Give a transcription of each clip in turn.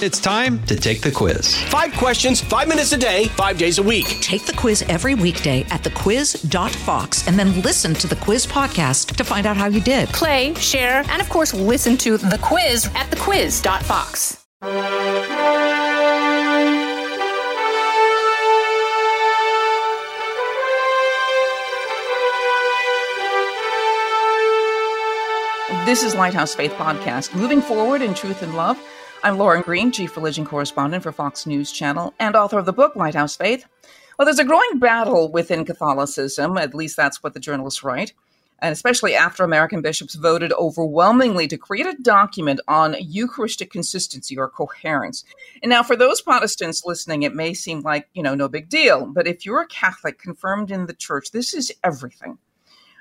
It's time to take the quiz. Five questions, five minutes a day, five days a week. Take the quiz every weekday at thequiz.fox and then listen to the quiz podcast to find out how you did. Play, share, and of course, listen to the quiz at thequiz.fox. This is Lighthouse Faith Podcast. Moving forward in truth and love. I'm Lauren Green, Chief Religion Correspondent for Fox News Channel and author of the book Lighthouse Faith. Well, there's a growing battle within Catholicism, at least that's what the journalists write, and especially after American bishops voted overwhelmingly to create a document on Eucharistic consistency or coherence. And now, for those Protestants listening, it may seem like, you know, no big deal, but if you're a Catholic confirmed in the church, this is everything.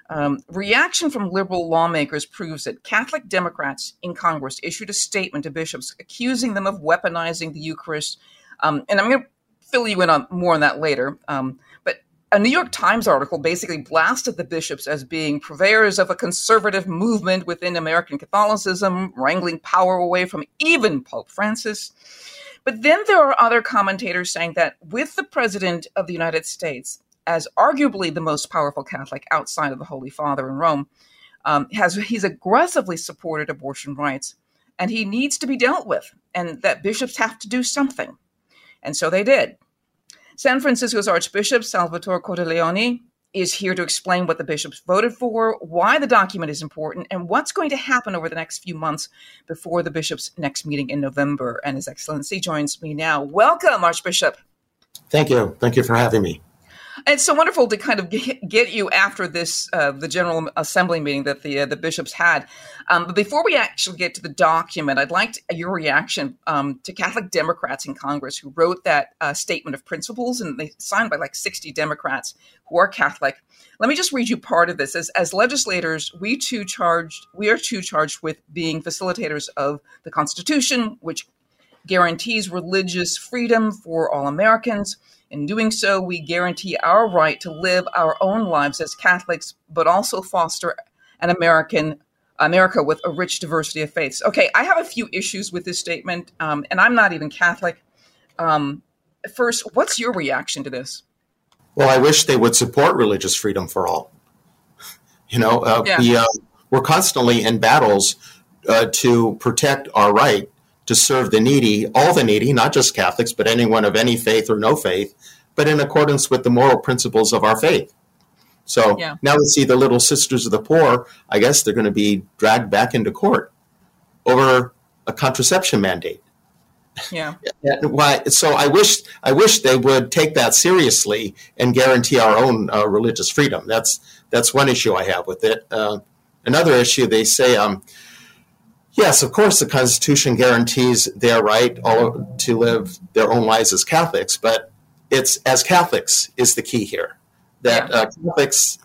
Um, reaction from liberal lawmakers proves that Catholic Democrats in Congress issued a statement to bishops accusing them of weaponizing the Eucharist. Um, and I'm going to fill you in on more on that later. Um, but a New York Times article basically blasted the bishops as being purveyors of a conservative movement within American Catholicism, wrangling power away from even Pope Francis. But then there are other commentators saying that with the President of the United States, as arguably the most powerful Catholic outside of the Holy Father in Rome, um, has he's aggressively supported abortion rights, and he needs to be dealt with, and that bishops have to do something, and so they did. San Francisco's Archbishop Salvatore Cordileone is here to explain what the bishops voted for, why the document is important, and what's going to happen over the next few months before the bishops' next meeting in November. And His Excellency joins me now. Welcome, Archbishop. Thank you. Thank you for having me. It's so wonderful to kind of get, you after this, uh, the General Assembly meeting that the uh, the bishops had. Um, but before we actually get to the document, I'd like to, your reaction um, to Catholic Democrats in Congress who wrote that uh, statement of principles, and they signed by like 60 Democrats who are Catholic. Let me just read you part of this. As, as legislators, we too charged, we are too charged with being facilitators of the Constitution, which guarantees religious freedom for all Americans in doing so, we guarantee our right to live our own lives as Catholics, but also foster an American America with a rich diversity of faiths. Okay, I have a few issues with this statement, um, and I'm not even Catholic. Um, first, what's your reaction to this? Well, I wish they would support religious freedom for all. You know, uh, yeah. we, uh, we're constantly in battles uh, to protect our right to serve the needy, all the needy, not just Catholics, but anyone of any faith or no faith, but in accordance with the moral principles of our faith. So yeah. now we see the little sisters of the poor, I guess they're going to be dragged back into court over a contraception mandate. Yeah. Why? So I wish I wish they would take that seriously and guarantee our own uh, religious freedom. That's that's one issue I have with it. Uh, another issue they say um, Yes, of course, the Constitution guarantees their right all, to live their own lives as Catholics, but it's as Catholics is the key here. That uh, Catholics,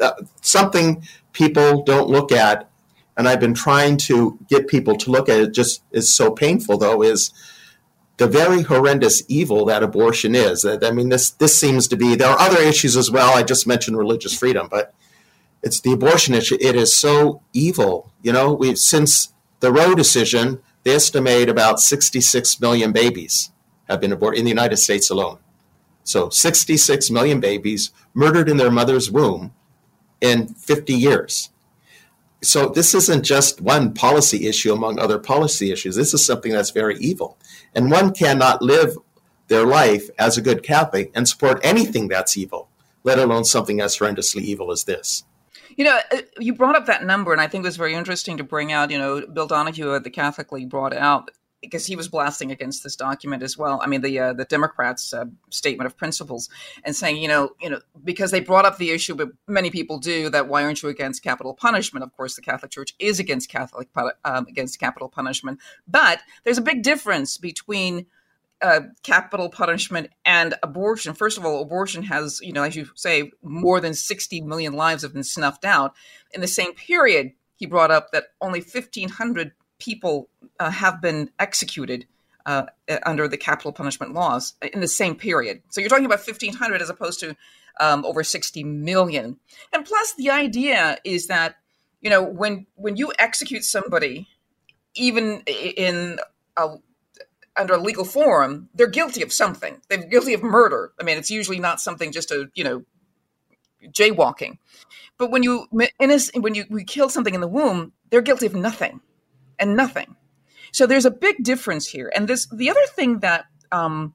uh, something people don't look at, and I've been trying to get people to look at it. Just is so painful, though, is the very horrendous evil that abortion is. I mean, this this seems to be. There are other issues as well. I just mentioned religious freedom, but it's the abortion issue. It is so evil. You know, we since the Roe decision, they estimate about 66 million babies have been aborted in the United States alone. So 66 million babies murdered in their mother's womb in 50 years. So this isn't just one policy issue among other policy issues. This is something that's very evil. And one cannot live their life as a good Catholic and support anything that's evil, let alone something as horrendously evil as this. You know, uh, you brought up that number, and I think it was very interesting to bring out. You know, Bill Donohue at the Catholic League brought out because he was blasting against this document as well. I mean, the uh, the Democrats' uh, statement of principles and saying, you know, you know, because they brought up the issue, but many people do that. Why aren't you against capital punishment? Of course, the Catholic Church is against Catholic um, against capital punishment, but there's a big difference between uh, capital punishment and abortion. First of all, abortion has, you know, as you say, more than 60 million lives have been snuffed out. In the same period, he brought up that only 1,500 people uh, have been executed uh, under the capital punishment laws in the same period. So you're talking about 1,500 as opposed to um, over 60 million. And plus, the idea is that, you know, when when you execute somebody, even in a under a legal forum, they're guilty of something. They're guilty of murder. I mean, it's usually not something just a you know jaywalking. But when you when you we kill something in the womb, they're guilty of nothing and nothing. So there's a big difference here. And this the other thing that um,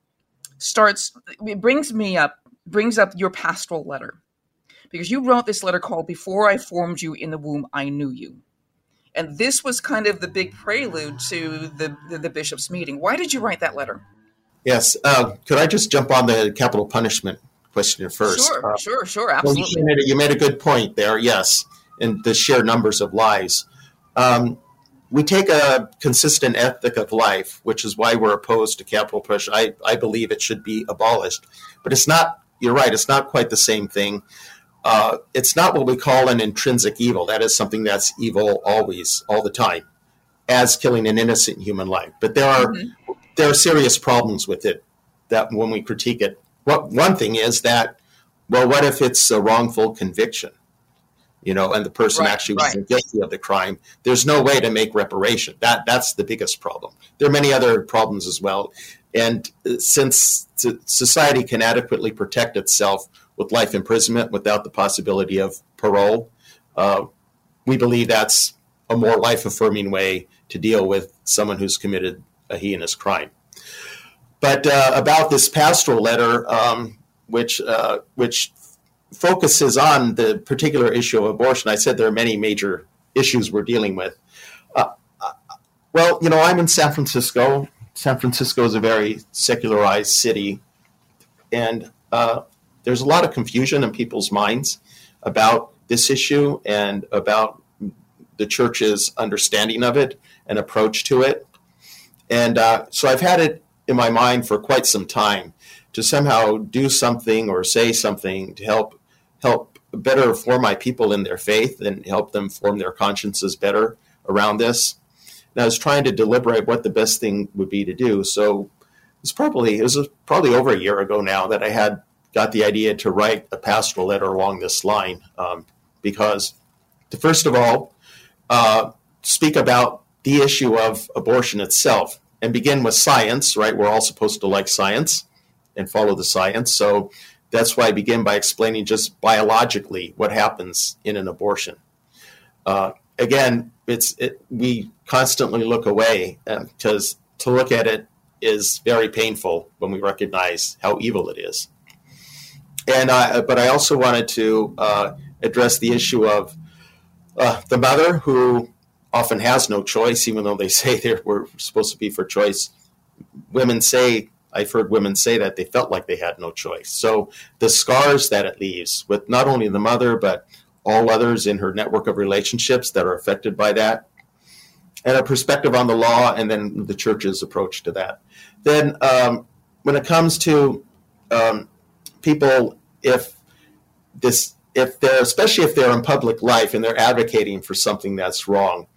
starts it brings me up brings up your pastoral letter because you wrote this letter called "Before I Formed You in the Womb, I Knew You." And this was kind of the big prelude to the, the, the bishop's meeting. Why did you write that letter? Yes. Uh, could I just jump on the capital punishment question first? Sure, uh, sure, sure. Absolutely. Well, you, made a, you, made a, good point there, yes, and the sheer numbers of lives. Um, we take a consistent ethic of life, which is why we're opposed to capital punishment. I, I believe it should be abolished. But it's not, you're right, it's not quite the same thing uh, it's not what we call an intrinsic evil. That is something that's evil always, all the time, as killing an innocent human life. But there are mm-hmm. there are serious problems with it that when we critique it. What one thing is that, well, what if it's a wrongful conviction? You know, and the person right, actually was right. guilty of the crime. There's no way to make reparation. That that's the biggest problem. There are many other problems as well. And uh, since society can adequately protect itself with life imprisonment without the possibility of parole. Uh, we believe that's a more life affirming way to deal with someone who's committed a heinous crime. But uh, about this pastoral letter, um, which uh, which focuses on the particular issue of abortion, I said there are many major issues we're dealing with. Uh, uh, well, you know, I'm in San Francisco. San Francisco is a very secularized city, and uh, there's a lot of confusion in people's minds about this issue and about the church's understanding of it and approach to it. And uh, so I've had it in my mind for quite some time to somehow do something or say something to help help better form my people in their faith and help them form their consciences better around this. And I was trying to deliberate what the best thing would be to do. So it's probably it was probably over a year ago now that I had got the idea to write a pastoral letter along this line um, because, to first of all, uh, speak about the issue of abortion itself and begin with science, right? We're all supposed to like science and follow the science. So that's why I begin by explaining just biologically what happens in an abortion. Uh, again, it's it, we constantly look away because uh, to look at it is very painful when we recognize how evil it is and I, but I also wanted to uh, address the issue of uh, the mother who often has no choice, even though they say they were supposed to be for choice. Women say, I've heard women say that they felt like they had no choice. So the scars that it leaves with not only the mother, but all others in her network of relationships that are affected by that, and a perspective on the law, and then the church's approach to that. Then, um, when it comes to um, people if this if they're especially if they're in public life and they're advocating for something that's wrong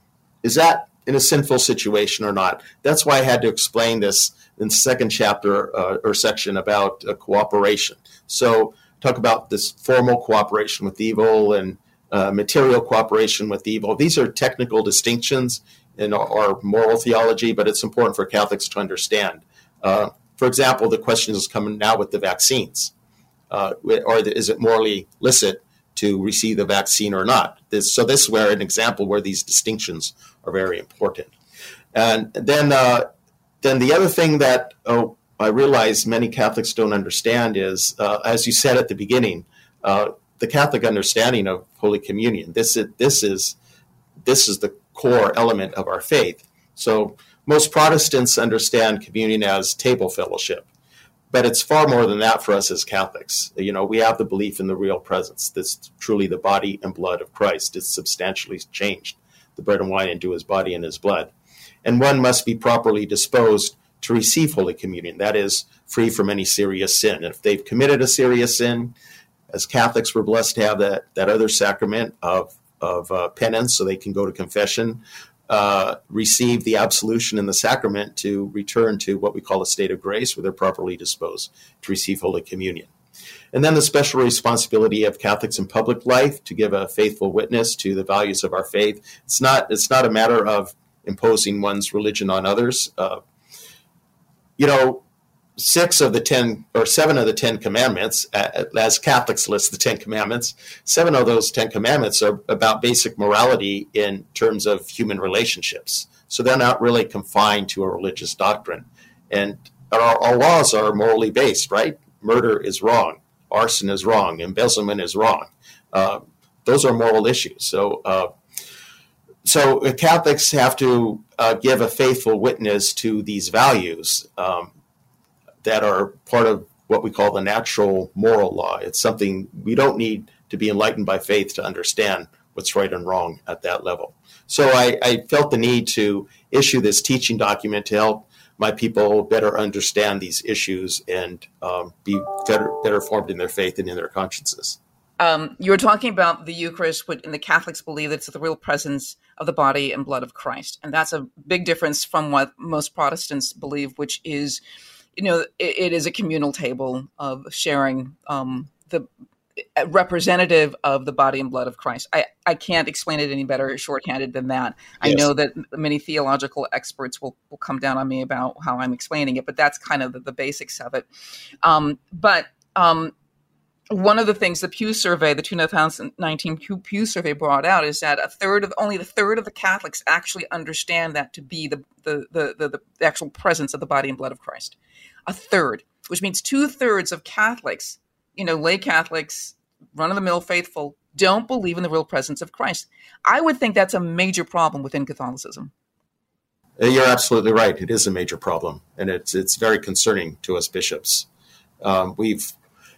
is that in a sinful situation or not? That's why i had to explain this in the second chapter uh, or section about uh, cooperation. So talk about this formal cooperation with evil and uh, material cooperation with evil. These are technical distinctions in our moral theology but it's important for catholics to understand. Uh, for example the question is coming now with the vaccines uh, or is it morally licit to receive the vaccine or not? This, so this is where an example where these distinctions are very important. And then, uh, then the other thing that oh, I realize many Catholics don't understand is, uh, as you said at the beginning, uh, the Catholic understanding of Holy Communion. This is this is this is the core element of our faith. So most Protestants understand communion as table fellowship but it's far more than that for us as Catholics. You know, we have the belief in the real presence. That's truly the body and blood of Christ. It's substantially changed the bread and wine into his body and his blood. And one must be properly disposed to receive Holy Communion. That is, free from any serious sin. And if they've committed a serious sin, as Catholics, we're blessed to have that, that other sacrament of, of uh, penance so they can go to confession uh, receive the absolution in the sacrament to return to what we call a state of grace where they're properly disposed to receive Holy Communion. And then the special responsibility of Catholics in public life to give a faithful witness to the values of our faith. It's not, it's not a matter of imposing one's religion on others. Uh, you know, six of the ten or seven of the ten commandments, as Catholics list the ten commandments, seven of those ten commandments are about basic morality in terms of human relationships. So they're not really confined to a religious doctrine. And our, our laws are morally based, right? Murder is wrong, arson is wrong, embezzlement is wrong. Uh, those are moral issues. So, uh, so Catholics have to uh, give a faithful witness to these values. Um, that are part of what we call the natural moral law. It's something we don't need to be enlightened by faith to understand what's right and wrong at that level. So I, I felt the need to issue this teaching document to help my people better understand these issues and um, be better, better formed in their faith and in their consciences. Um, you were talking about the Eucharist, and the Catholics believe that it's the real presence of the body and blood of Christ. And that's a big difference from what most Protestants believe, which is you know, it, it is a communal table of sharing um, the representative of the body and blood of Christ. I, I can't explain it any better shorthanded than that. Yes. I know that many theological experts will, will come down on me about how I'm explaining it, but that's kind of the, the basics of it. Um, but um, one of the things the Pew survey, the 2019 Pew, Pew survey brought out is that a third of only the third of the Catholics actually understand that to be the the, the, the, the actual presence of the body and blood of Christ a third, which means two thirds of Catholics, you know, lay Catholics, run of the mill faithful, don't believe in the real presence of Christ. I would think that's a major problem within Catholicism. Uh, you're absolutely right. It is a major problem, and it's it's very concerning to us bishops. Um, we've,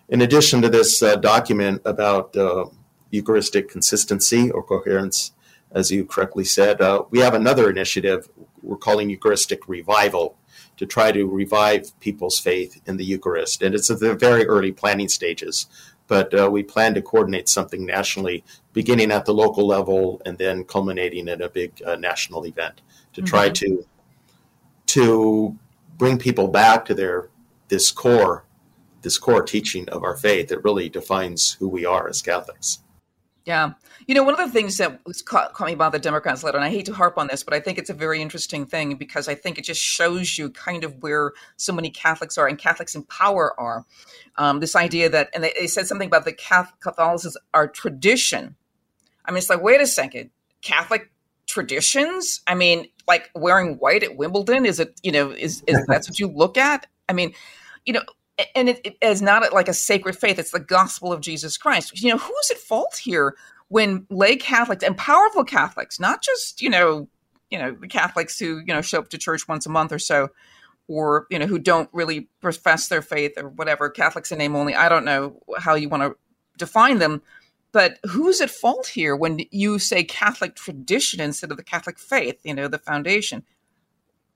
in addition to this uh, document about uh, Eucharistic consistency or coherence, as you correctly said, uh, we have another initiative we're calling Eucharistic revival, to try to revive people's faith in the Eucharist. And it's at the very early planning stages. But uh, we plan to coordinate something nationally, beginning at the local level and then culminating in a big uh, national event to try mm-hmm. to to bring people back to their this core this core teaching of our faith that really defines who we are as Catholics. Yeah. You know, one of the things that was caught, caught, me about the Democrats letter, and I hate to harp on this, but I think it's a very interesting thing because I think it just shows you kind of where so many Catholics are and Catholics in power are. Um, this idea that, and they, they said something about the Catholicism, our tradition. I mean, it's like, wait a second, Catholic traditions? I mean, like wearing white at Wimbledon, is it, you know, is, is that's what you look at? I mean, you know, and it, it is not like a sacred faith it's the gospel of jesus christ. You know who's at fault here when lay catholics and powerful catholics not just you know you know the catholics who you know show up to church once a month or so or you know who don't really profess their faith or whatever catholics in name only i don't know how you want to define them but who's at fault here when you say catholic tradition instead of the catholic faith you know the foundation?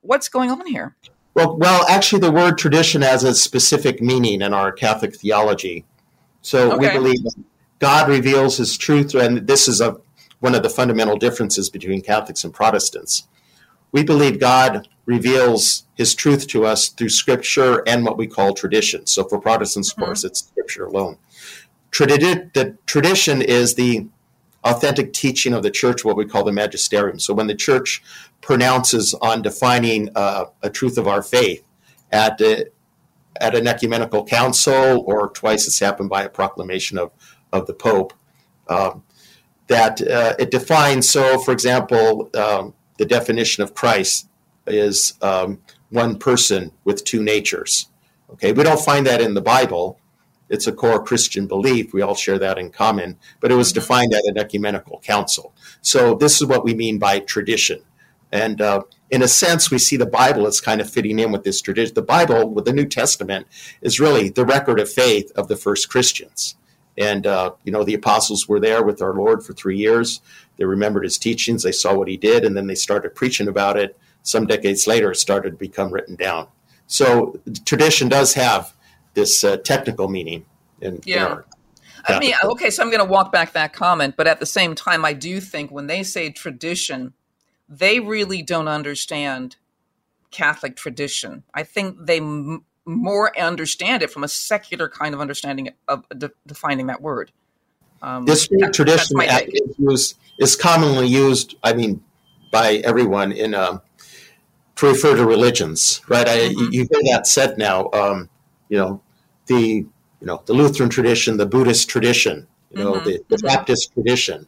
What's going on here well, well, actually, the word tradition has a specific meaning in our Catholic theology. So okay. we believe God reveals His truth, and this is a, one of the fundamental differences between Catholics and Protestants. We believe God reveals His truth to us through Scripture and what we call tradition. So for Protestants, of mm-hmm. course, it's Scripture alone. Tradi- the tradition is the authentic teaching of the church, what we call the magisterium. So when the church pronounces on defining uh, a truth of our faith at a, at an ecumenical council, or twice it's happened by a proclamation of, of the Pope, um, that uh, it defines. So, for example, um, the definition of Christ is um, one person with two natures. Okay, we don't find that in the Bible, it's a core Christian belief. We all share that in common, but it was mm-hmm. defined at an ecumenical council. So this is what we mean by tradition. And uh, in a sense, we see the Bible as kind of fitting in with this tradition. The Bible, with the New Testament, is really the record of faith of the first Christians. And, uh, you know, the apostles were there with our Lord for three years. They remembered his teachings, they saw what he did, and then they started preaching about it. Some decades later, it started to become written down. So tradition does have this uh, technical meaning in, yeah. In I mean, okay, so I'm going to walk back that comment, but at the same time, I do think when they say tradition, they really don't understand Catholic tradition. I think they m- more understand it from a secular kind of understanding of de- defining that word. Um, this that, tradition is, used, is commonly used, I mean, by everyone in to refer to religions, right? I, mm-hmm. You hear that said now. Um, you know, the you know the Lutheran tradition, the Buddhist tradition, you know, mm-hmm. the, the mm-hmm. Baptist tradition.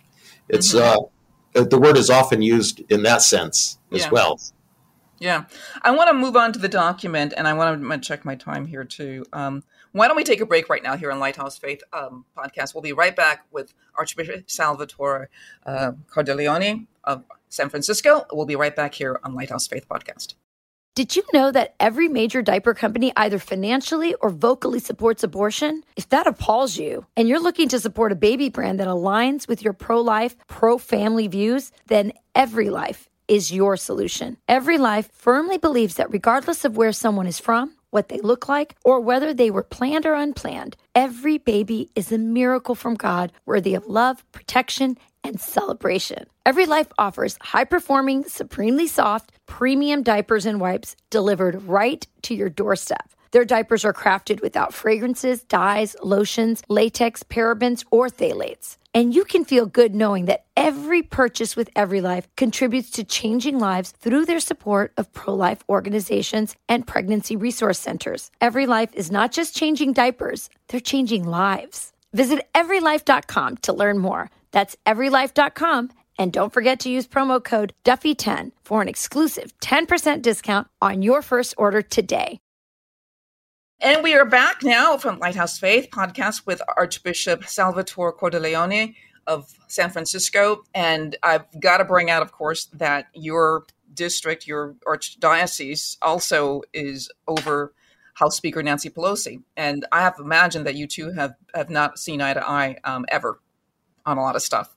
It's mm-hmm. uh, the word is often used in that sense as yeah. well. Yeah, I want to move on to the document, and I want to check my time here too. Um, why don't we take a break right now here on Lighthouse Faith um, podcast? We'll be right back with Archbishop Salvatore uh, of San Francisco. We'll be right back here on Lighthouse Faith podcast. Did you know that every major diaper company either financially or vocally supports abortion? If that appalls you and you're looking to support a baby brand that aligns with your pro life, pro family views, then Every Life is your solution. Every Life firmly believes that regardless of where someone is from, what they look like, or whether they were planned or unplanned, every baby is a miracle from God worthy of love, protection, and celebration. Every Life offers high performing, supremely soft, premium diapers and wipes delivered right to your doorstep. Their diapers are crafted without fragrances, dyes, lotions, latex, parabens, or phthalates. And you can feel good knowing that every purchase with Every Life contributes to changing lives through their support of pro life organizations and pregnancy resource centers. Every Life is not just changing diapers, they're changing lives. Visit everylife.com to learn more. That's everylife.com. And don't forget to use promo code Duffy10 for an exclusive 10% discount on your first order today. And we are back now from Lighthouse Faith podcast with Archbishop Salvatore Cordileone of San Francisco. And I've got to bring out, of course, that your district, your archdiocese, also is over House Speaker Nancy Pelosi. And I have imagined that you two have, have not seen eye to eye um, ever on a lot of stuff.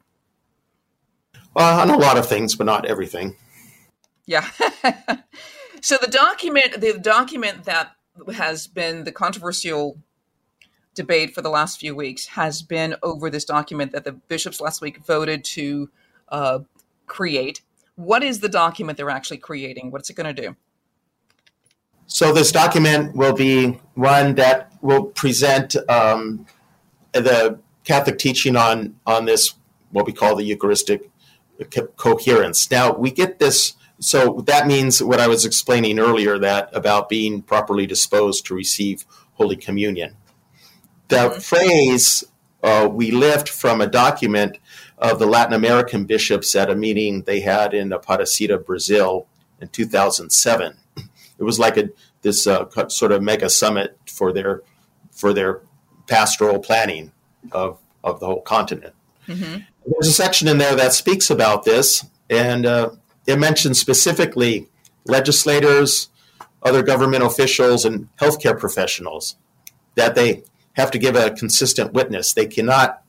Well, on a lot of things, but not everything. Yeah. so the document, the document that has been the controversial debate for the last few weeks has been over this document that the bishops last week voted to uh, create. What is the document they're actually creating? What's it going to do? So, this document will be one that will present um, the Catholic teaching on, on this, what we call the Eucharistic co- coherence. Now, we get this so that means what I was explaining earlier that about being properly disposed to receive Holy Communion. The mm-hmm. phrase uh, we lift from a document of the Latin American bishops at a meeting they had in Aparecida, Brazil, in 2007. It was like a this uh, sort of mega summit for their for their pastoral planning of of the whole continent. Mm-hmm. There's a section in there that speaks about this, and uh, it mentions specifically legislators, other government officials, and healthcare professionals that they have to give a consistent witness. They cannot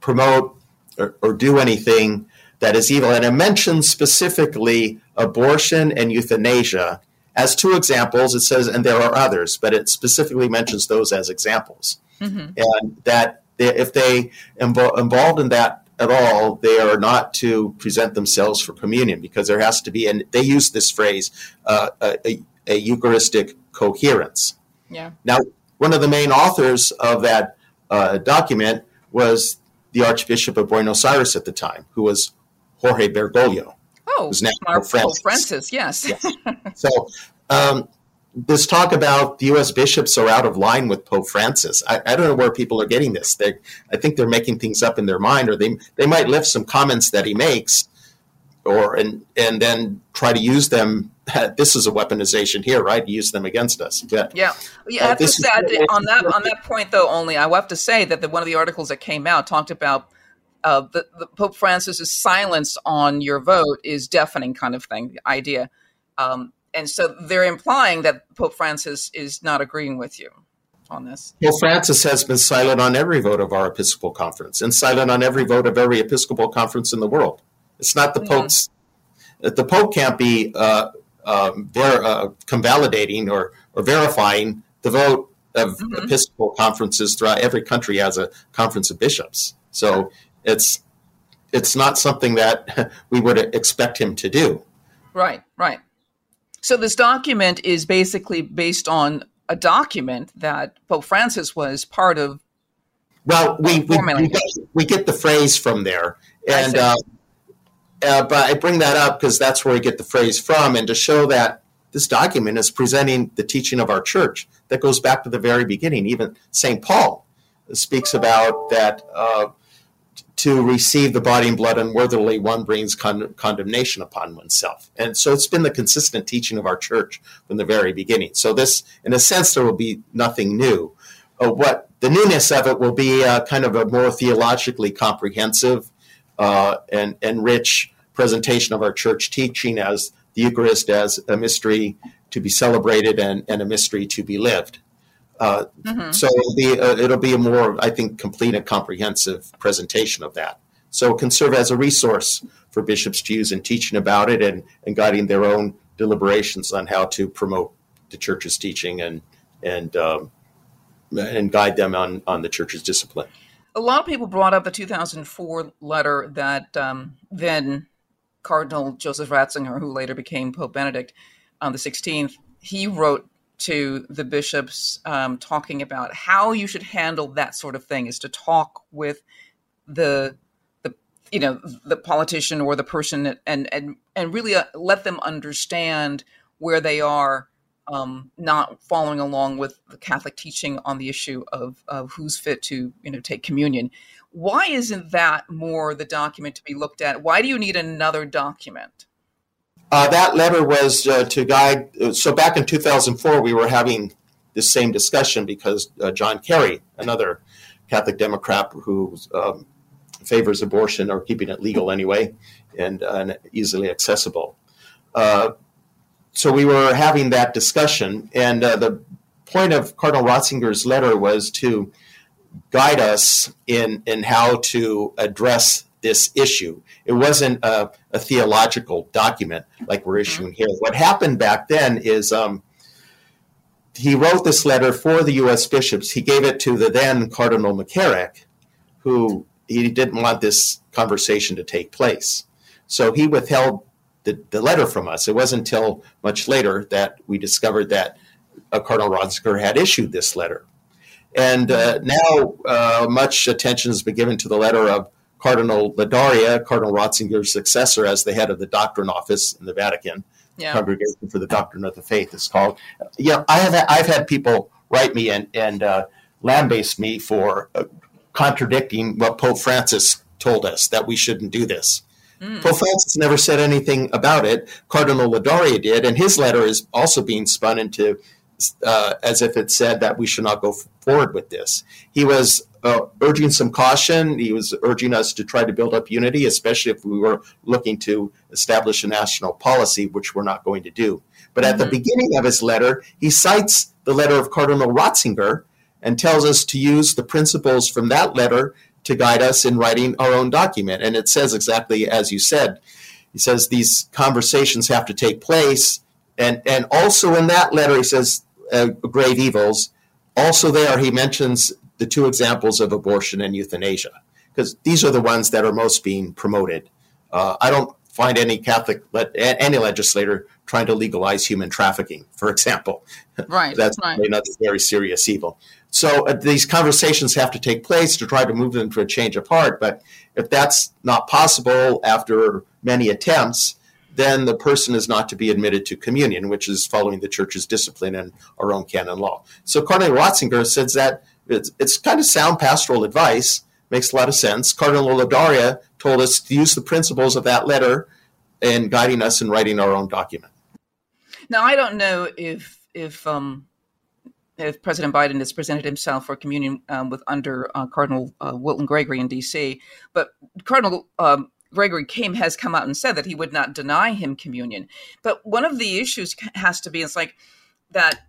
promote or, or do anything that is evil. And it mentions specifically abortion and euthanasia as two examples. It says, and there are others, but it specifically mentions those as examples. Mm-hmm. And that if they involved in that at all, they are not to present themselves for communion because there has to be, and they use this phrase, uh, a, a, Eucharistic coherence. Yeah. Now, one of the main authors of that uh, document was the Archbishop of Buenos Aires at the time, who was Jorge Bergoglio. Oh, who's now Pope Francis. Francis, yes. yes. So, um, this talk about the U.S. bishops are out of line with Pope Francis. I, I, don't know where people are getting this. They, I think they're making things up in their mind, or they they might lift some comments that he makes, or and and then try to use them. This is a weaponization here, right? Use them against us. But, yeah, yeah. I have to say on that on that point though. Only I have to say that the, one of the articles that came out talked about. Uh, the, the Pope Francis's silence on your vote is deafening, kind of thing. The idea, um, and so they're implying that Pope Francis is not agreeing with you on this. Well, Francis has been silent on every vote of our Episcopal Conference and silent on every vote of every Episcopal Conference in the world. It's not the. Pope's. The Pope can't be uh, um, ver- uh, convalidating or, or verifying the vote of mm-hmm. Episcopal conferences throughout every country has a conference of bishops. So it's it's not something that we would expect him to do. Right, right. So this document is basically based on a document that Pope Francis was part of. Well, we we, we, get, we get the phrase from there, and uh, uh, but I bring that up because that's where we get the phrase from, and to show that this document is presenting the teaching of our church that goes back to the very beginning. Even St. Paul speaks about that uh, to receive the body and blood unworthily, one brings con- condemnation upon oneself. And so it's been the consistent teaching of our church from the very beginning. So, this, in a sense, there will be nothing new. Uh, what the newness of it will be uh, kind of a more theologically comprehensive uh, and, and rich presentation of our church teaching as the Eucharist as a mystery to be celebrated and, and a mystery to be lived. Uh, mm-hmm. So it'll be a, it'll be a more I think complete and comprehensive presentation of that. So it can serve as a resource for bishops to use in teaching about it and, and guiding their own deliberations on how to promote the church's teaching and and um, and guide them on on the church's discipline. A lot of people brought up the 2004 letter that um, then Cardinal Joseph Ratzinger, who later became Pope Benedict on the 16th, he wrote to the bishops um, talking about how you should handle that sort of thing is to talk with the the you know the politician or the person and and and really uh, let them understand where they are um, not following along with the Catholic teaching on the issue of, of who's fit to you know take communion. Why isn't that more the document to be looked at? Why do you need another document? Uh, that letter was uh, to guide. Uh, so back in 2004, we were having this same discussion because uh, John Kerry, another Catholic Democrat who um, favors abortion or keeping it legal anyway and, and easily accessible. Uh, so we were having that discussion, and uh, the point of Cardinal Ratzinger's letter was to guide us in in how to address this issue. It wasn't a, a theological document like we're issuing here. What happened back then is um, he wrote this letter for the U.S. bishops. He gave it to the then Cardinal McCarrick, who he didn't want this conversation to take place. So he withheld the, the letter from us. It wasn't until much later that we discovered that uh, Cardinal Ratzinger had issued this letter. And uh, now uh, much attention has been given to the letter of Cardinal Ladaria, Cardinal Ratzinger's successor as the head of the doctrine office in the Vatican, yeah. Congregation for the Doctrine of the Faith is called. Yeah, I have I've had people write me and and uh, lambaste me for uh, contradicting what Pope Francis told us that we shouldn't do this. Mm. Pope Francis never said anything about it. Cardinal Ladaria did, and his letter is also being spun into uh, as if it said that we should not go forward with this. He was uh, urging some caution. He was urging us to try to build up unity, especially if we were looking to establish a national policy, which we're not going to do. But at mm-hmm. the beginning of his letter, he cites the letter of Cardinal Ratzinger and tells us to use the principles from that letter to guide us in writing our own document. And it says exactly as you said. He says these conversations have to take place. And, and also in that letter, he says uh, grave evils. Also, there he mentions the two examples of abortion and euthanasia because these are the ones that are most being promoted. Uh, I don't find any Catholic, any legislator trying to legalize human trafficking, for example. Right. That's right. another very serious evil. So uh, these conversations have to take place to try to move them to a change of heart. But if that's not possible after many attempts, then the person is not to be admitted to communion, which is following the church's discipline and our own canon law. So Cardinal Ratzinger says that it's, it's kind of sound pastoral advice, makes a lot of sense. Cardinal Ladaria told us to use the principles of that letter in guiding us in writing our own document. Now, I don't know if if um, if President Biden has presented himself for communion um, with under uh, Cardinal uh, Wilton Gregory in D.C., but Cardinal um, Gregory came has come out and said that he would not deny him communion. But one of the issues has to be it's like that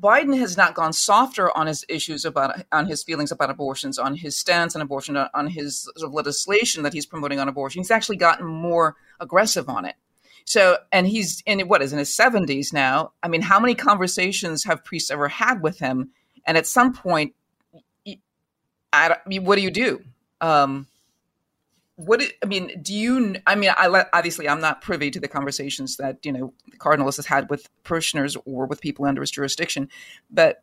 Biden has not gone softer on his issues about on his feelings about abortions, on his stance on abortion, on his sort of legislation that he's promoting on abortion. He's actually gotten more aggressive on it. So, and he's in what is in his seventies now. I mean, how many conversations have priests ever had with him? And at some point, I, what do you do? Um, what I mean, do you? I mean, I obviously I'm not privy to the conversations that you know the cardinalist has had with parishioners or with people under his jurisdiction, but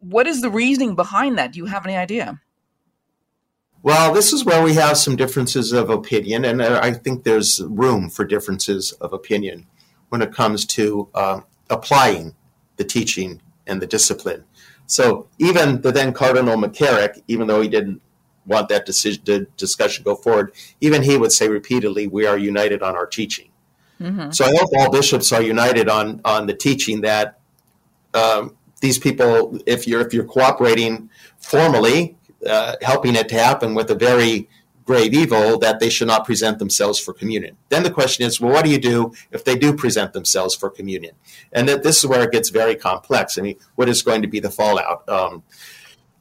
what is the reasoning behind that? Do you have any idea? Well, this is where we have some differences of opinion, and I think there's room for differences of opinion when it comes to uh, applying the teaching and the discipline. So even the then Cardinal McCarrick, even though he didn't want that decision, the discussion go forward, even he would say repeatedly, "We are united on our teaching." Mm-hmm. So I hope all bishops are united on on the teaching that um, these people, if you're if you're cooperating formally, uh, helping it to happen with a very grave evil, that they should not present themselves for communion. Then the question is, well, what do you do if they do present themselves for communion? And that this is where it gets very complex. I mean, what is going to be the fallout? Um,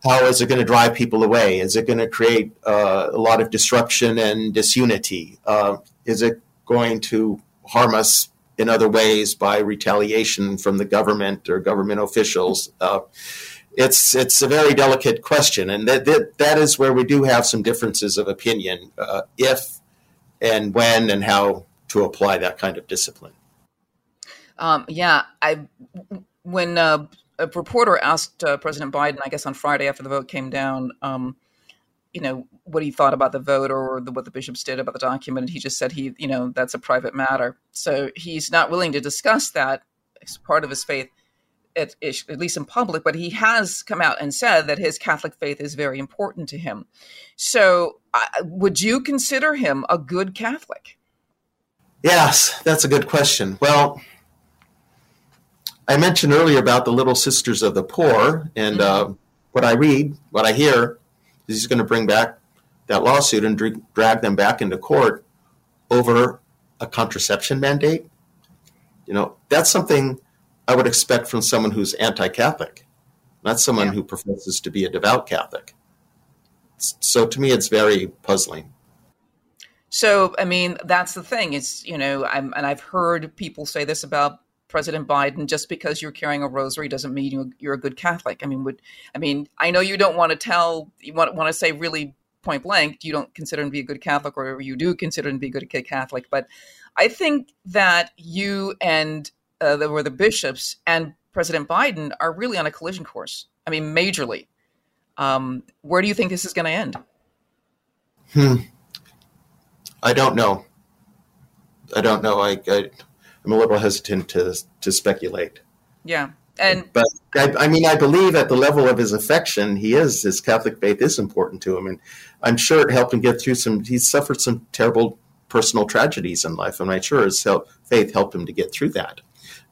how is it going to drive people away? Is it going to create uh, a lot of disruption and disunity? Uh, is it going to harm us in other ways by retaliation from the government or government officials? Uh, it's it's a very delicate question, and that that, that is where we do have some differences of opinion, uh, if and when and how to apply that kind of discipline. Um, yeah, I when uh, a reporter asked uh, President Biden, I guess on Friday after the vote came down, um, you know, what he thought about the vote or the, what the bishops did about the document, and he just said he, you know, that's a private matter. So he's not willing to discuss that as part of his faith at, at, least in public, but he has come out and said that his Catholic faith is very important to him. So, would you consider him a good Catholic? Yes, that's a good question. Well, I mentioned earlier about the Little Sisters of the Poor, and mm-hmm. uh, what I read, what I hear, is he's going to bring back that lawsuit and drag them back into court over a contraception mandate. You know, that's something I would expect from someone who's anti Catholic, not someone yeah. who professes to be a devout Catholic. So to me, it's very puzzling. So, I mean, that's the thing. It's, you know, I'm, and I've heard people say this about President Biden just because you're carrying a rosary doesn't mean you're a good Catholic. I mean, would I mean, I know you don't want to tell, you want, want to say really point blank, you don't consider him to be a good Catholic, or you do consider him to be a good Catholic. But I think that you and uh, the, the bishops and President Biden are really on a collision course. I mean, majorly. Um, where do you think this is going to end? Hmm. I don't know. I don't know. I, I am a little hesitant to to speculate. Yeah, and but I, I, mean, I believe at the level of his affection, he is his Catholic faith is important to him, and I'm sure it helped him get through some. He's suffered some terrible personal tragedies in life, and I'm sure his faith helped him to get through that.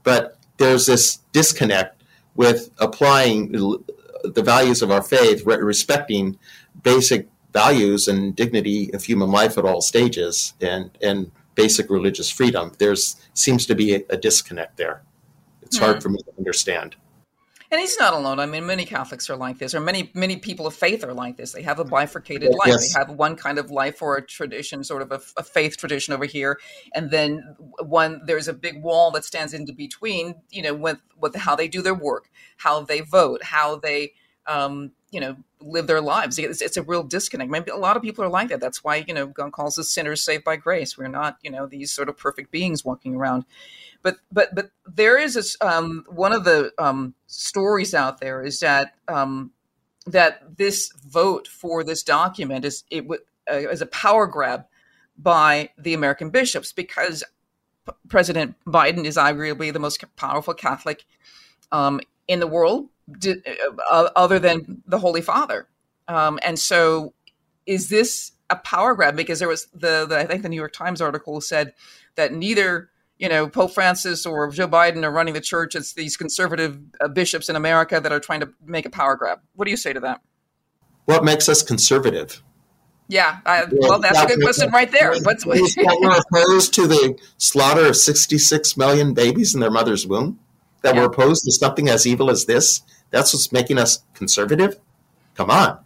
But there's this disconnect with applying the values of our faith, respecting basic values and dignity of human life at all stages, and and basic religious freedom. There's seems to be a, a disconnect there. It's hard hmm. for me to understand. And he's not alone. I mean, many Catholics are like this, or many many people of faith are like this. They have a bifurcated life. Yes. They have one kind of life or a tradition, sort of a, a, faith tradition over here, and then one there's a big wall that stands in between. You know, with with how they do their work, how they vote, how they um, you know live their lives. It's, it's, a real disconnect. Maybe a lot of people are like that. That's why you know God calls us sinners saved by grace. We're not you know these sort of perfect beings walking around. But but but there is um, one of the um, stories out there is that um, that this vote for this document is it uh, is a power grab by the American bishops because P- President Biden is arguably the most powerful Catholic um, in the world, d- uh, other than the Holy Father. Um, and so, is this a power grab? Because there was the, the I think the New York Times article said that neither you know, Pope Francis or Joe Biden are running the church. It's these conservative uh, bishops in America that are trying to make a power grab. What do you say to that? What makes us conservative? Yeah, I, well, that's a good question right there. What's we're opposed to the slaughter of 66 million babies in their mother's womb? That yeah. we're opposed to something as evil as this? That's what's making us conservative? Come on.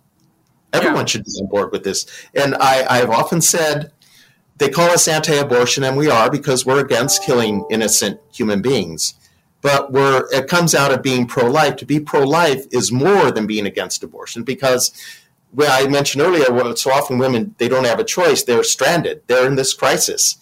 Everyone yeah. should be on board with this. And I, I've often said they call us anti-abortion, and we are because we're against killing innocent human beings. But we're, it comes out of being pro-life. To be pro-life is more than being against abortion because well, I mentioned earlier, so often women they don't have a choice; they're stranded. They're in this crisis,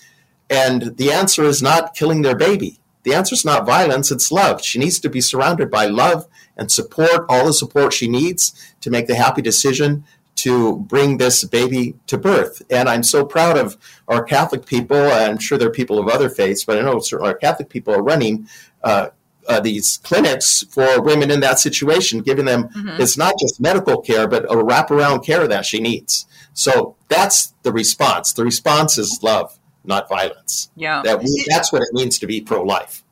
and the answer is not killing their baby. The answer is not violence; it's love. She needs to be surrounded by love and support, all the support she needs to make the happy decision to bring this baby to birth. And I'm so proud of our Catholic people. I'm sure there are people of other faiths, but I know certainly our Catholic people are running uh, uh, these clinics for women in that situation, giving them mm-hmm. it's not just medical care, but a wraparound care that she needs. So that's the response. The response is love, not violence. Yeah, that we, that's what it means to be pro-life.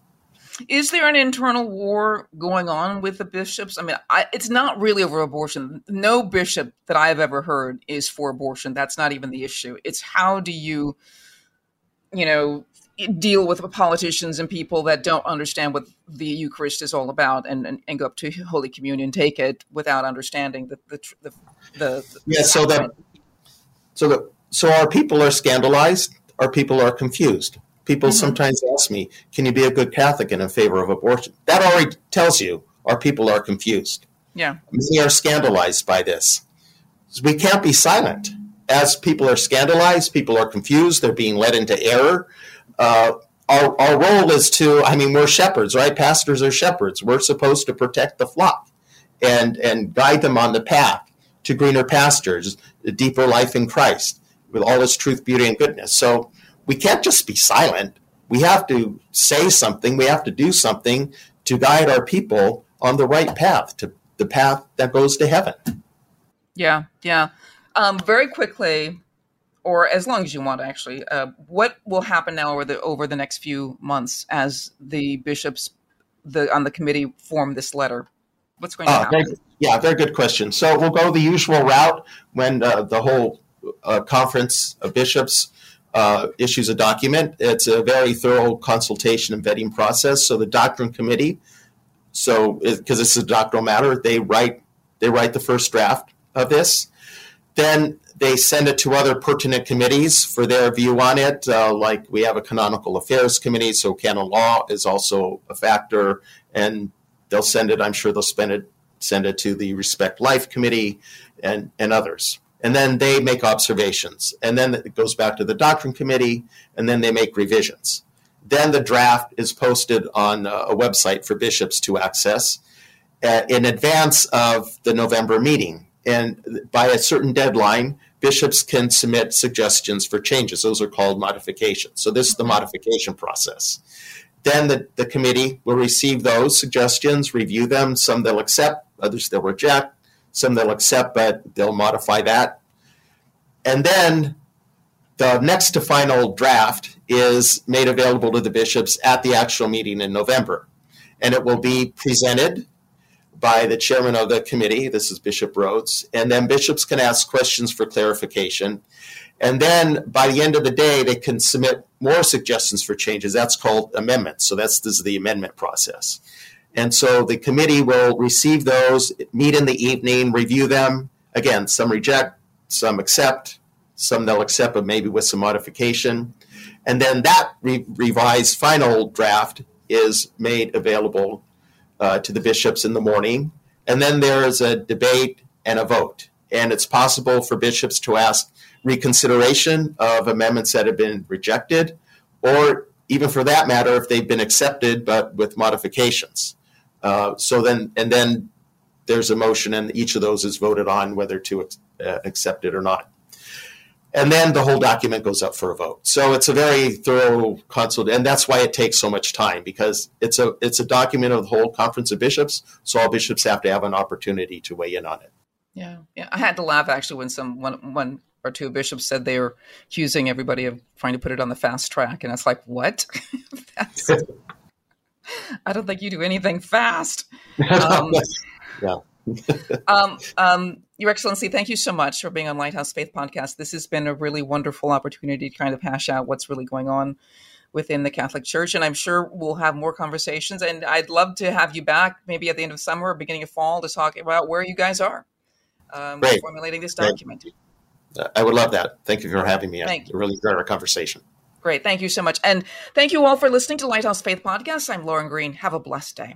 Is there an internal war going on with the bishops? I mean, I, it's not really over abortion. No bishop that I've ever heard is for abortion. That's not even the issue. It's how do you, you know, deal with politicians and people that don't understand what the Eucharist is all about and, and, and go up to Holy Communion, take it without understanding the the the, the yeah. So that so that so our people are scandalized. Our people are confused. People mm-hmm. sometimes ask me, "Can you be a good Catholic and in favor of abortion?" That already tells you our people are confused. Yeah, many are scandalized by this. We can't be silent. As people are scandalized, people are confused. They're being led into error uh, our, our role is to, I mean, we're shepherds, right? Pastors are shepherds. We're supposed to protect the flock and, and guide them on the path to greener pastures, a deeper life in Christ with all its truth, beauty, and goodness. So we can't just be silent. We have to say something. We have to do something to guide our people on the right path, to the path that goes to heaven. Yeah, yeah. Um, very quickly, or as long as you want, actually. Uh, what will happen now over the over the next few months as the bishops the on the committee form this letter? What's going to uh, happen? Very, yeah, very good question. So we'll go the usual route when uh, the whole uh, conference of bishops uh, issues a document. It's a very thorough consultation and vetting process. So the doctrine committee, so because this is a doctrinal matter, they write they write the first draft of this. Then they send it to other pertinent committees for their view on it. Uh, like we have a canonical affairs committee, so canon law is also a factor, and they'll send it. I'm sure they'll spend it, send it to the Respect Life committee, and and others. And then they make observations, and then it goes back to the doctrine committee, and then they make revisions. Then the draft is posted on a website for bishops to access uh, in advance of the November meeting. And by a certain deadline, bishops can submit suggestions for changes. Those are called modifications. So this is the modification process. Then the, the committee will receive those suggestions, review them. Some they'll accept, others they'll reject. Some they'll accept, but they'll modify that. And then the next to final draft is made available to the bishops at the actual meeting in November. And it will be presented by the chairman of the committee. This is Bishop Rhoades. And then bishops can ask questions for clarification. And then by the end of the day, they can submit more suggestions for changes. That's called amendments. So that's this is the amendment process. And so the committee will receive those, meet in the evening, review them. Again, some reject, some accept, some they'll accept, but maybe with some modification. And then that re- revised final draft is made available uh, to the bishops in the morning. And then there is a debate and a vote. And it's possible for bishops to ask reconsideration of amendments that have been rejected, or even for that matter, if they've been accepted but with modifications. Uh, so then, and then there's a motion, and each of those is voted on whether to uh, accept it or not and then the whole document goes up for a vote. So it's a very thorough consult, and that's why it takes so much time because it's a it's a document of the whole conference of bishops. So all bishops have to have an opportunity to weigh in on it. Yeah, yeah. I had to laugh actually when some one one or two bishops said they were accusing everybody of trying to put it on the fast track, and it's like, what? I don't think you do anything fast. Um, yeah. um, um, Your Excellency, thank you so much for being on Lighthouse Faith Podcast. This has been a really wonderful opportunity to kind of hash out what's really going on within the Catholic Church, and I'm sure we'll have more conversations. And I'd love to have you back, maybe at the end of summer or beginning of fall, to talk about where you guys are um, formulating this document. Great. I would love that. Thank you for having me. Thank I really enjoyed our conversation. Great. Thank you so much. And thank you all for listening to Lighthouse Faith Podcast. I'm Lauren Green. Have a blessed day.